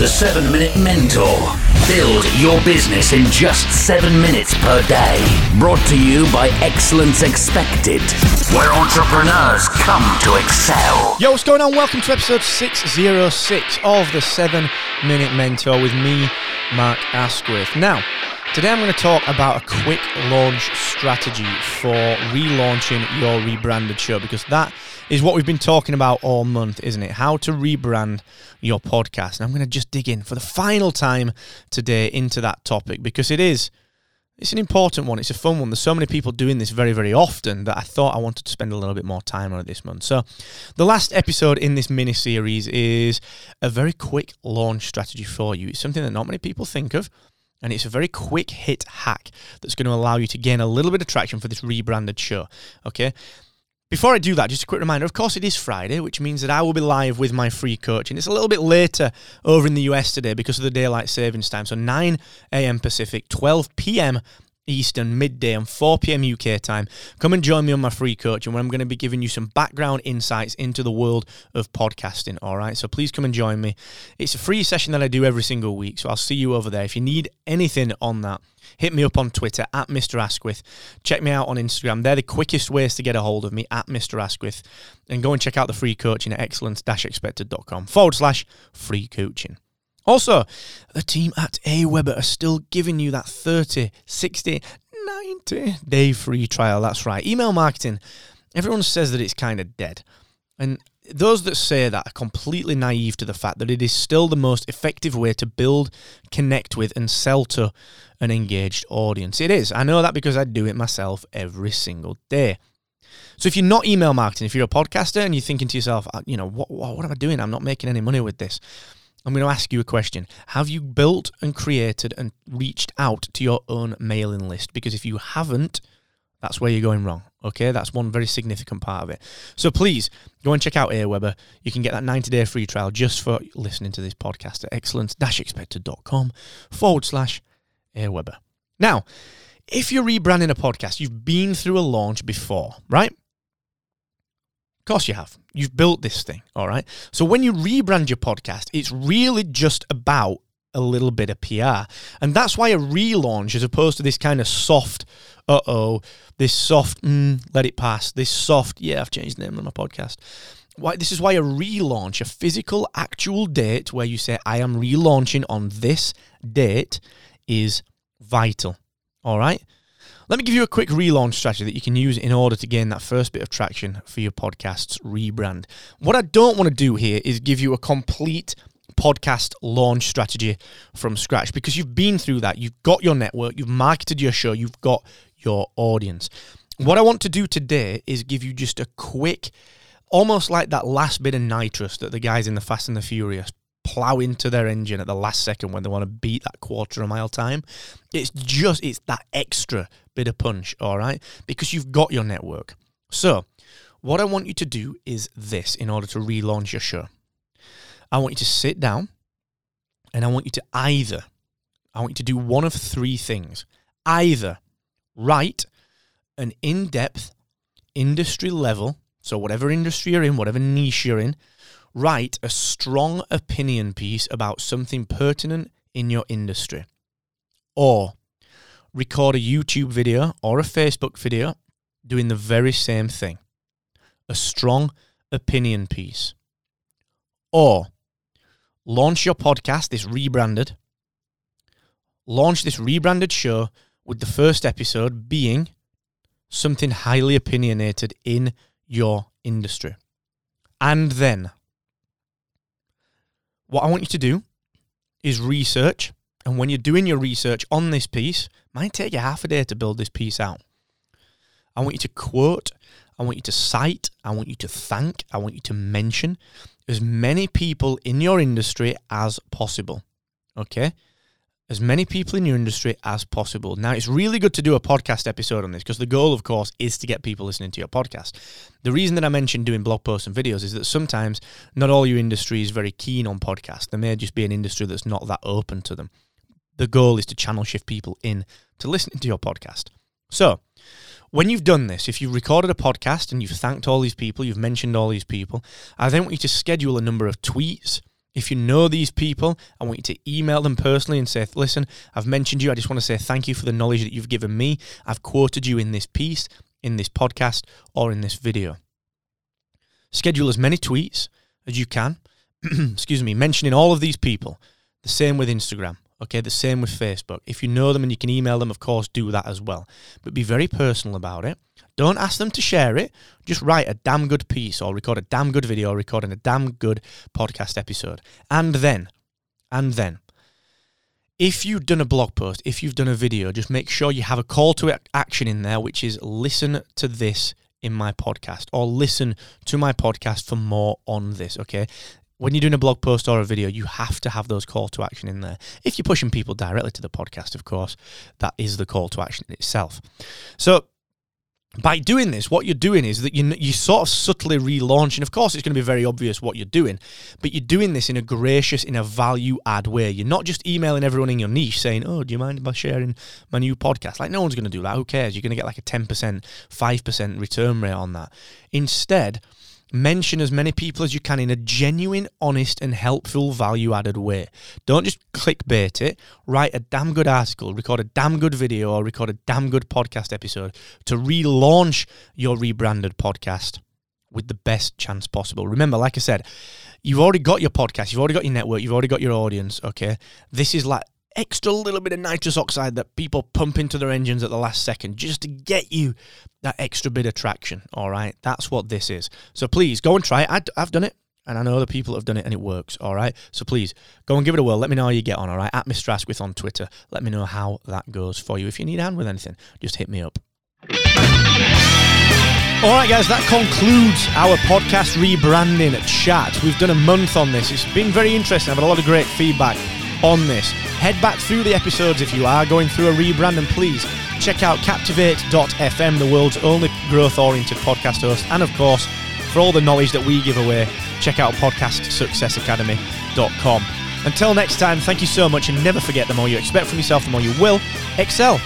The 7 Minute Mentor. Build your business in just 7 minutes per day. Brought to you by Excellence Expected, where entrepreneurs come to excel. Yo, what's going on? Welcome to episode 606 of the 7 Minute Mentor with me, Mark Asquith. Now, today I'm going to talk about a quick launch strategy for relaunching your rebranded show because that is what we've been talking about all month, isn't it? How to rebrand your podcast. And I'm going to just dig in for the final time today into that topic because it is it's an important one. It's a fun one. There's so many people doing this very, very often that I thought I wanted to spend a little bit more time on it this month. So, the last episode in this mini series is a very quick launch strategy for you. It's something that not many people think of, and it's a very quick hit hack that's going to allow you to gain a little bit of traction for this rebranded show. Okay. Before I do that, just a quick reminder of course, it is Friday, which means that I will be live with my free coaching. It's a little bit later over in the US today because of the daylight savings time. So 9 a.m. Pacific, 12 p.m. Eastern, midday, and 4 p.m. UK time. Come and join me on my free coaching where I'm going to be giving you some background insights into the world of podcasting. All right. So please come and join me. It's a free session that I do every single week. So I'll see you over there. If you need anything on that, hit me up on Twitter at Mr. Asquith. Check me out on Instagram. They're the quickest ways to get a hold of me at Mr. Asquith. And go and check out the free coaching at excellence-expected.com forward slash free coaching. Also, the team at Aweber are still giving you that 30, 60, 90 day free trial. That's right. Email marketing, everyone says that it's kind of dead. And those that say that are completely naive to the fact that it is still the most effective way to build, connect with, and sell to an engaged audience. It is. I know that because I do it myself every single day. So if you're not email marketing, if you're a podcaster and you're thinking to yourself, uh, you know, what, what, what am I doing? I'm not making any money with this. I'm going to ask you a question. Have you built and created and reached out to your own mailing list? Because if you haven't, that's where you're going wrong. Okay, that's one very significant part of it. So please go and check out Aweber. You can get that 90 day free trial just for listening to this podcast at excellence expected.com forward slash Aweber. Now, if you're rebranding a podcast, you've been through a launch before, right? Course you have. You've built this thing, all right? So when you rebrand your podcast, it's really just about a little bit of PR. And that's why a relaunch, as opposed to this kind of soft, uh oh, this soft, mm, let it pass, this soft, yeah, I've changed the name of my podcast. Why, this is why a relaunch, a physical, actual date where you say, I am relaunching on this date, is vital. All right? Let me give you a quick relaunch strategy that you can use in order to gain that first bit of traction for your podcast's rebrand. What I don't want to do here is give you a complete podcast launch strategy from scratch because you've been through that. You've got your network, you've marketed your show, you've got your audience. What I want to do today is give you just a quick, almost like that last bit of nitrous that the guys in the Fast and the Furious plow into their engine at the last second when they want to beat that quarter of a mile time. It's just it's that extra bit of punch, all right? Because you've got your network. So, what I want you to do is this in order to relaunch your show. I want you to sit down and I want you to either I want you to do one of three things. Either write an in-depth industry level, so whatever industry you're in, whatever niche you're in, write a strong opinion piece about something pertinent in your industry. Or record a YouTube video or a Facebook video doing the very same thing. A strong opinion piece. Or launch your podcast, this rebranded, launch this rebranded show with the first episode being something highly opinionated in your industry. And then what I want you to do is research. And when you're doing your research on this piece, might take you half a day to build this piece out. I want you to quote, I want you to cite, I want you to thank, I want you to mention as many people in your industry as possible. Okay? As many people in your industry as possible. Now, it's really good to do a podcast episode on this because the goal, of course, is to get people listening to your podcast. The reason that I mentioned doing blog posts and videos is that sometimes not all your industry is very keen on podcasts. There may just be an industry that's not that open to them. The goal is to channel shift people in to listening to your podcast. So, when you've done this, if you've recorded a podcast and you've thanked all these people, you've mentioned all these people, I then want you to schedule a number of tweets If you know these people, I want you to email them personally and say, listen, I've mentioned you. I just want to say thank you for the knowledge that you've given me. I've quoted you in this piece, in this podcast, or in this video. Schedule as many tweets as you can, excuse me, mentioning all of these people. The same with Instagram. Okay, the same with Facebook. If you know them and you can email them, of course, do that as well. But be very personal about it. Don't ask them to share it. Just write a damn good piece or record a damn good video or recording a damn good podcast episode. And then, and then, if you've done a blog post, if you've done a video, just make sure you have a call to action in there, which is listen to this in my podcast or listen to my podcast for more on this, okay? when you're doing a blog post or a video, you have to have those call to action in there. If you're pushing people directly to the podcast, of course, that is the call to action itself. So by doing this, what you're doing is that you you sort of subtly relaunch, and of course, it's going to be very obvious what you're doing, but you're doing this in a gracious, in a value add way. You're not just emailing everyone in your niche saying, "Oh, do you mind by sharing my new podcast?" Like no one's going to do that. Who cares? You're going to get like a ten percent, five percent return rate on that. Instead mention as many people as you can in a genuine, honest, and helpful value added way. Don't just clickbait it. Write a damn good article, record a damn good video, or record a damn good podcast episode to relaunch your rebranded podcast with the best chance possible. Remember, like I said, you've already got your podcast, you've already got your network, you've already got your audience, okay? This is like extra little bit of nitrous oxide that people pump into their engines at the last second just to get you that extra bit of traction. All right, that's what this is. So please go and try it. I, have done it, and I know other people have done it, and it works. All right, so please go and give it a whirl. Let me know how you get on. All right, at Mr. Asquith on Twitter. Let me know how that goes for you. If you need a hand with anything, just hit me up. All right, guys, that concludes our podcast rebranding chat. We've done a month on this. It's been very interesting. I've had a lot of great feedback on this. Head back through the episodes if you are going through a rebrand, and please check out Captivate.fm, the world's only growth oriented podcast host. And of course, for all the knowledge that we give away, check out podcastsuccessacademy.com. Until next time, thank you so much, and never forget the more you expect from yourself, the more you will excel.